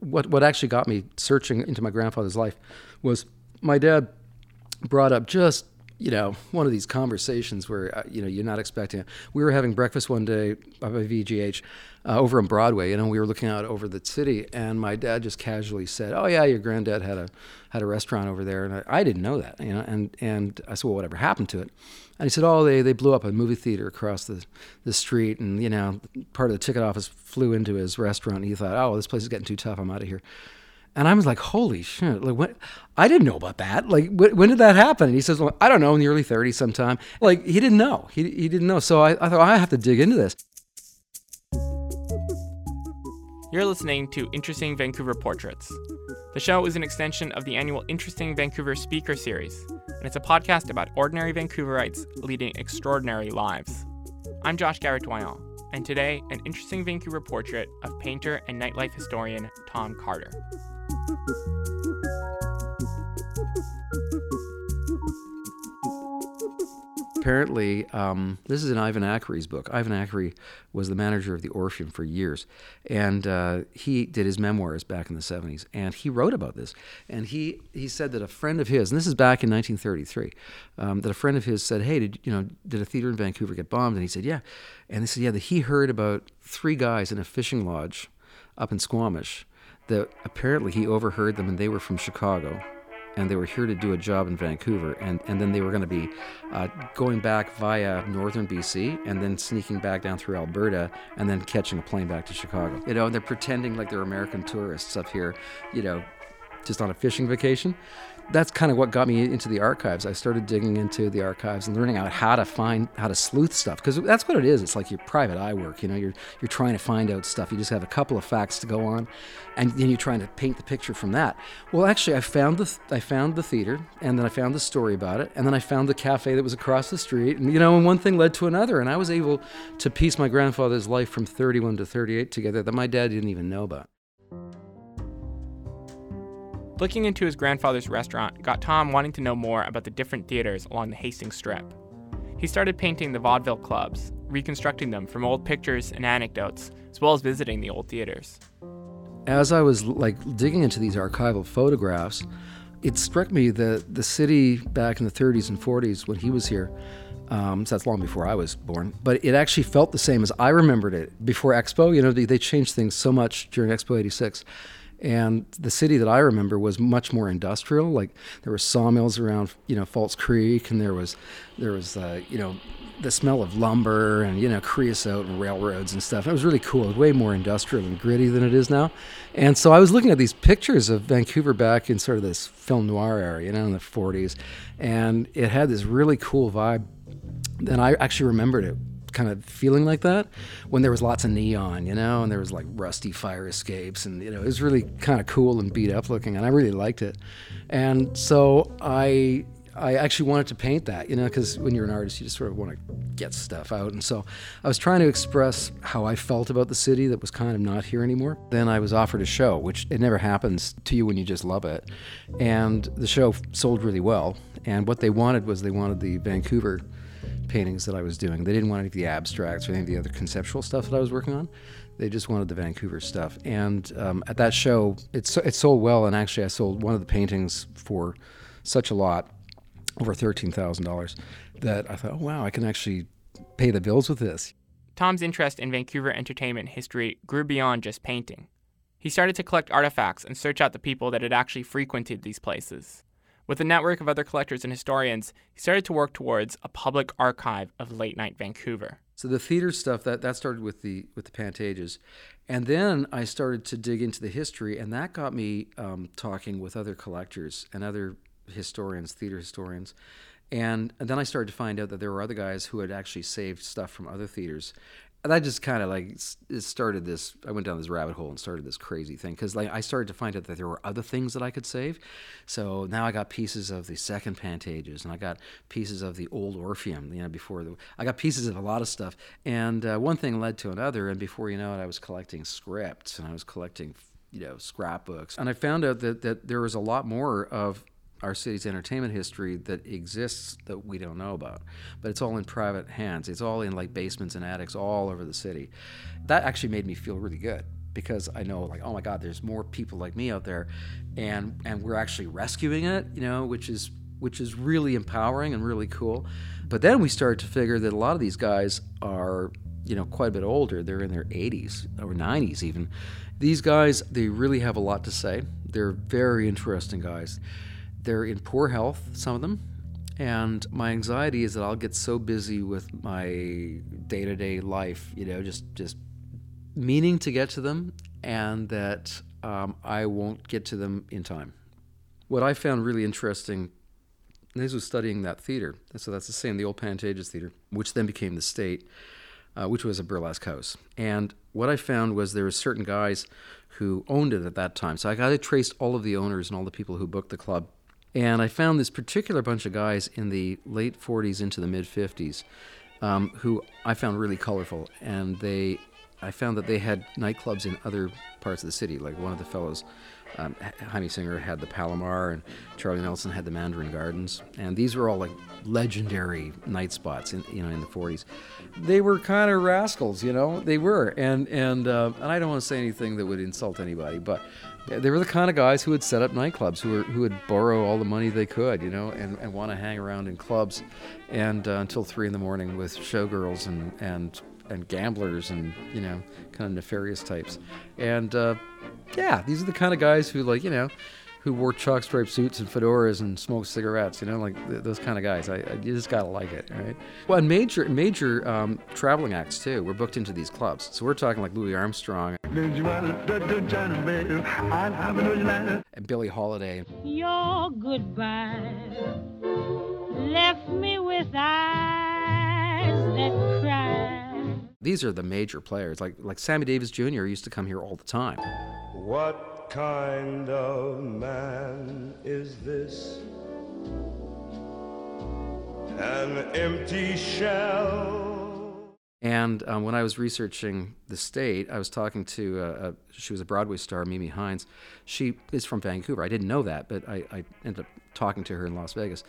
what what actually got me searching into my grandfather's life was my dad brought up just you know one of these conversations where uh, you know you're not expecting it. We were having breakfast one day by VGH uh, over on Broadway, you know, we were looking out over the city, and my dad just casually said, "Oh yeah, your granddad had a had a restaurant over there," and I, I didn't know that, you know, and and I said, "Well, whatever happened to it?" And he said, "Oh, they they blew up a movie theater across the the street, and you know, part of the ticket office flew into his restaurant, and he thought, oh, this place is getting too tough, I'm out of here." And I was like, holy shit. Like, what? I didn't know about that. Like, wh- when did that happen? And he says, well, I don't know, in the early 30s sometime. Like, he didn't know. He, he didn't know. So I, I thought, I have to dig into this. You're listening to Interesting Vancouver Portraits. The show is an extension of the annual Interesting Vancouver Speaker Series, and it's a podcast about ordinary Vancouverites leading extraordinary lives. I'm Josh Gabert-Doyon, and today, an interesting Vancouver portrait of painter and nightlife historian Tom Carter. Apparently, um, this is in Ivan Ackery's book. Ivan Ackery was the manager of the Orpheum for years, and uh, he did his memoirs back in the 70s, and he wrote about this. And he, he said that a friend of his, and this is back in 1933, um, that a friend of his said, "Hey, did you know did a theater in Vancouver get bombed?" And he said, "Yeah," and they said, "Yeah, that he heard about three guys in a fishing lodge up in Squamish." That apparently he overheard them, and they were from Chicago and they were here to do a job in Vancouver, and, and then they were going to be uh, going back via northern BC and then sneaking back down through Alberta and then catching a plane back to Chicago. You know, and they're pretending like they're American tourists up here, you know, just on a fishing vacation that's kind of what got me into the archives. I started digging into the archives and learning out how to find how to sleuth stuff because that's what it is. It's like your private eye work. You know, you're you're trying to find out stuff. You just have a couple of facts to go on, and then you're trying to paint the picture from that. Well, actually, I found the I found the theater, and then I found the story about it, and then I found the cafe that was across the street, and you know, and one thing led to another, and I was able to piece my grandfather's life from 31 to 38 together that my dad didn't even know about. Looking into his grandfather's restaurant got Tom wanting to know more about the different theaters along the Hastings Strip. He started painting the vaudeville clubs, reconstructing them from old pictures and anecdotes, as well as visiting the old theaters. As I was like digging into these archival photographs, it struck me that the city back in the 30s and 40s when he was here, um, so that's long before I was born, but it actually felt the same as I remembered it before Expo. You know, they, they changed things so much during Expo 86 and the city that I remember was much more industrial. Like there were sawmills around, you know, False Creek, and there was, there was, uh, you know, the smell of lumber and you know creosote and railroads and stuff. It was really cool. It was way more industrial and gritty than it is now. And so I was looking at these pictures of Vancouver back in sort of this film noir era, you know, in the 40s, and it had this really cool vibe. And I actually remembered it kind of feeling like that when there was lots of neon, you know, and there was like rusty fire escapes, and you know, it was really kind of cool and beat up looking, and I really liked it. And so I I actually wanted to paint that, you know, because when you're an artist, you just sort of want to get stuff out. And so I was trying to express how I felt about the city that was kind of not here anymore. Then I was offered a show, which it never happens to you when you just love it. And the show sold really well. And what they wanted was they wanted the Vancouver paintings that I was doing. They didn't want any of the abstracts or any of the other conceptual stuff that I was working on. They just wanted the Vancouver stuff. And um, at that show, it, it sold well. And actually, I sold one of the paintings for such a lot, over $13,000, that I thought, oh, wow, I can actually pay the bills with this. Tom's interest in Vancouver entertainment history grew beyond just painting. He started to collect artifacts and search out the people that had actually frequented these places. With a network of other collectors and historians, he started to work towards a public archive of late night Vancouver. So the theater stuff that that started with the with the Pantages, and then I started to dig into the history, and that got me um, talking with other collectors and other historians, theater historians, and, and then I started to find out that there were other guys who had actually saved stuff from other theaters, that just kind of like started this i went down this rabbit hole and started this crazy thing because like i started to find out that there were other things that i could save. So now i got pieces of the second pantages and i got pieces of the old orpheum you know before the i got pieces of a lot of stuff. And uh, one thing led to another and before you know it i was collecting scripts and i was collecting you know scrapbooks. And i found out that, that there was a lot more of our city's entertainment history that exists that we don't know about. But it's all in private hands. It's all in like basements and attics all over the city. That actually made me feel really good because I know like oh my god there's more people like me out there and and we're actually rescuing it you know which is which is really empowering and really cool but then we started to figure that a lot of these guys are you know quite a bit older they're in their 80s or 90s even these guys they really have a lot to say they're very interesting guys they're in poor health some of them and my anxiety is that I'll get so busy with my day-to-day life you know just just meaning to get to them and that um, I won't get to them in time. What I found really interesting, this was studying that theater. So that's the same, the old Pantages Theater, which then became the State, uh, which was a burlesque house. And what I found was there were certain guys who owned it at that time. So I got to trace all of the owners and all the people who booked the club. And I found this particular bunch of guys in the late 40s into the mid 50s um, who I found really colorful. And they I found that they had nightclubs in other parts of the city. Like one of the fellows, um, Hymie Singer had the Palomar, and Charlie Nelson had the Mandarin Gardens, and these were all like legendary night spots in you know in the 40s. They were kind of rascals, you know. They were, and and uh, and I don't want to say anything that would insult anybody, but they were the kind of guys who would set up nightclubs, who were, who would borrow all the money they could, you know, and, and want to hang around in clubs, and uh, until three in the morning with showgirls and and and gamblers and you know kind of nefarious types. And uh, yeah these are the kind of guys who like you know who wore chalk striped suits and fedoras and smoked cigarettes you know like th- those kind of guys. I, I, you just gotta like it right? Well and major major um, traveling acts too. We're booked into these clubs. So we're talking like louis armstrong. And billie holiday. Your goodbye left me with eyes that cry these are the major players. Like like Sammy Davis Jr. used to come here all the time. What kind of man is this? An empty shell. And um, when I was researching the state, I was talking to uh, a, she was a Broadway star, Mimi Hines. She is from Vancouver. I didn't know that, but I, I ended up talking to her in Las Vegas.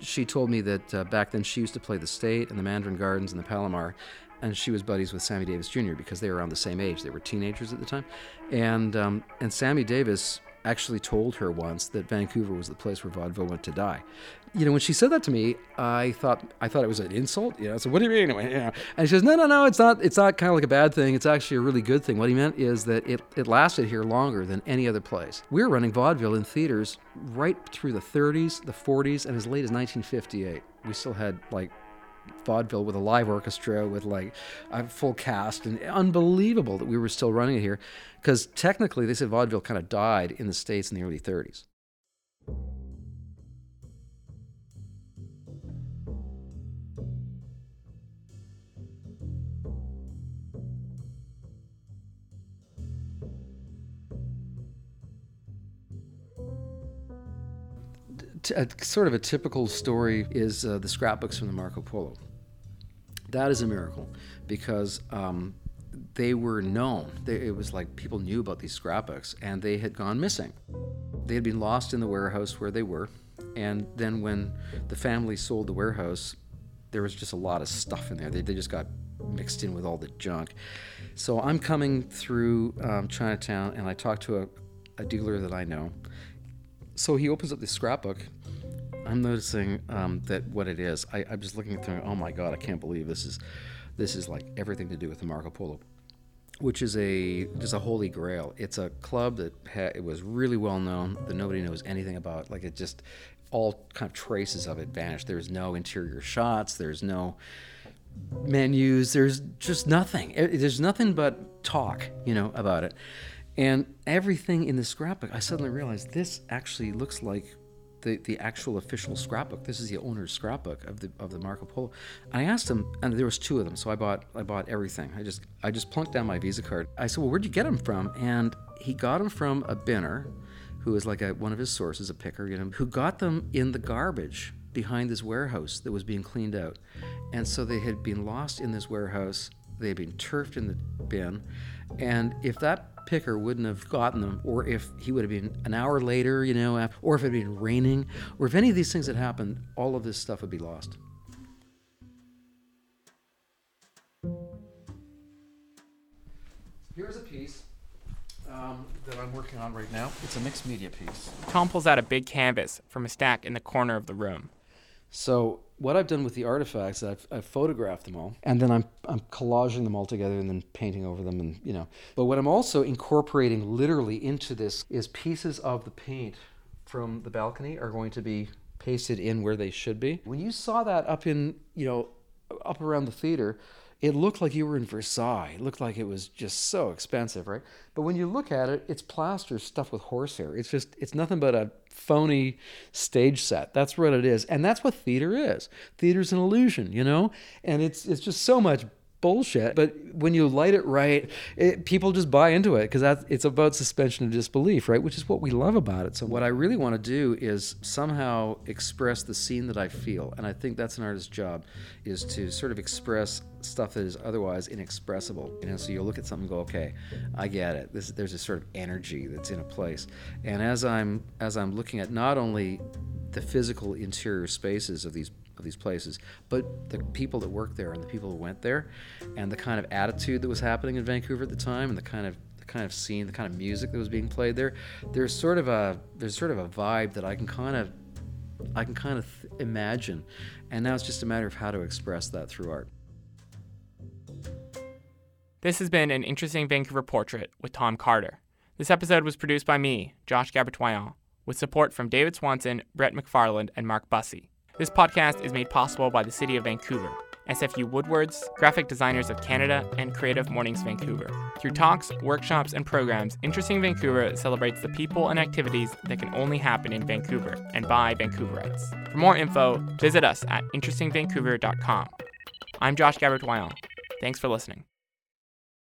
She told me that uh, back then she used to play the State and the Mandarin Gardens and the Palomar, and she was buddies with Sammy Davis Jr. because they were around the same age. They were teenagers at the time, and um, and Sammy Davis actually told her once that Vancouver was the place where vaudeville went to die. You know, when she said that to me, I thought I thought it was an insult. You know, so what do you mean? You know, and she says, no, no, no, it's not. It's not kind of like a bad thing. It's actually a really good thing. What he meant is that it, it lasted here longer than any other place. We were running vaudeville in theaters right through the 30s, the 40s, and as late as 1958. We still had like vaudeville with a live orchestra with like a full cast and unbelievable that we were still running it here because technically they said vaudeville kind of died in the states in the early 30s a, sort of a typical story is uh, the scrapbooks from the Marco Polo that is a miracle because um, they were known. They, it was like people knew about these scrapbooks and they had gone missing. They had been lost in the warehouse where they were. And then when the family sold the warehouse, there was just a lot of stuff in there. They, they just got mixed in with all the junk. So I'm coming through um, Chinatown and I talk to a, a dealer that I know. So he opens up this scrapbook I'm noticing um, that what it is, I, I'm just looking through. Oh my God, I can't believe this is, this is like everything to do with the Marco Polo, which is a just a holy grail. It's a club that ha- it was really well known that nobody knows anything about. Like it just all kind of traces of it vanished. There's no interior shots. There's no menus. There's just nothing. There's nothing but talk, you know, about it. And everything in the scrapbook, I suddenly realized this actually looks like the, the actual official scrapbook. This is the owner's scrapbook of the of the Marco Polo. And I asked him, and there was two of them, so I bought I bought everything. I just I just plunked down my Visa card. I said, well, where'd you get them from? And he got them from a binner, who is like a, one of his sources, a picker, you know, who got them in the garbage behind this warehouse that was being cleaned out. And so they had been lost in this warehouse. They had been turfed in the bin, and if that picker wouldn't have gotten them, or if he would have been an hour later, you know, or if it had been raining, or if any of these things had happened, all of this stuff would be lost. Here's a piece um, that I'm working on right now. It's a mixed media piece. Tom pulls out a big canvas from a stack in the corner of the room. So what I've done with the artifacts, I've, I've photographed them all, and then I'm I'm collaging them all together and then painting over them, and you know. But what I'm also incorporating literally into this is pieces of the paint from the balcony are going to be pasted in where they should be. When you saw that up in you know up around the theater, it looked like you were in Versailles. It looked like it was just so expensive, right? But when you look at it, it's plaster stuffed with horsehair. It's just, it's nothing but a phony stage set. That's what it is. And that's what theater is. Theater's an illusion, you know? And it's, it's just so much bullshit. But when you light it right, it, people just buy into it because it's about suspension of disbelief, right? Which is what we love about it. So what I really want to do is somehow express the scene that I feel, and I think that's an artist's job, is to sort of express stuff that is otherwise inexpressible. You know, so you'll look at something and go, okay, I get it. This, there's a sort of energy that's in a place, and as I'm as I'm looking at not only the physical interior spaces of these of these places, but the people that worked there and the people who went there, and the kind of attitude that was happening in Vancouver at the time, and the kind of the kind of scene, the kind of music that was being played there. There's sort of a there's sort of a vibe that I can kind of I can kind of th- imagine, and now it's just a matter of how to express that through art. This has been an interesting Vancouver portrait with Tom Carter. This episode was produced by me, Josh Gabert-Doyon, with support from David Swanson, Brett McFarland, and Mark Bussey. This podcast is made possible by the City of Vancouver, SFU Woodwards, Graphic Designers of Canada, and Creative Mornings Vancouver. Through talks, workshops, and programs, Interesting Vancouver celebrates the people and activities that can only happen in Vancouver and by Vancouverites. For more info, visit us at interestingvancouver.com. I'm Josh Gabert-Doyon. Thanks for listening.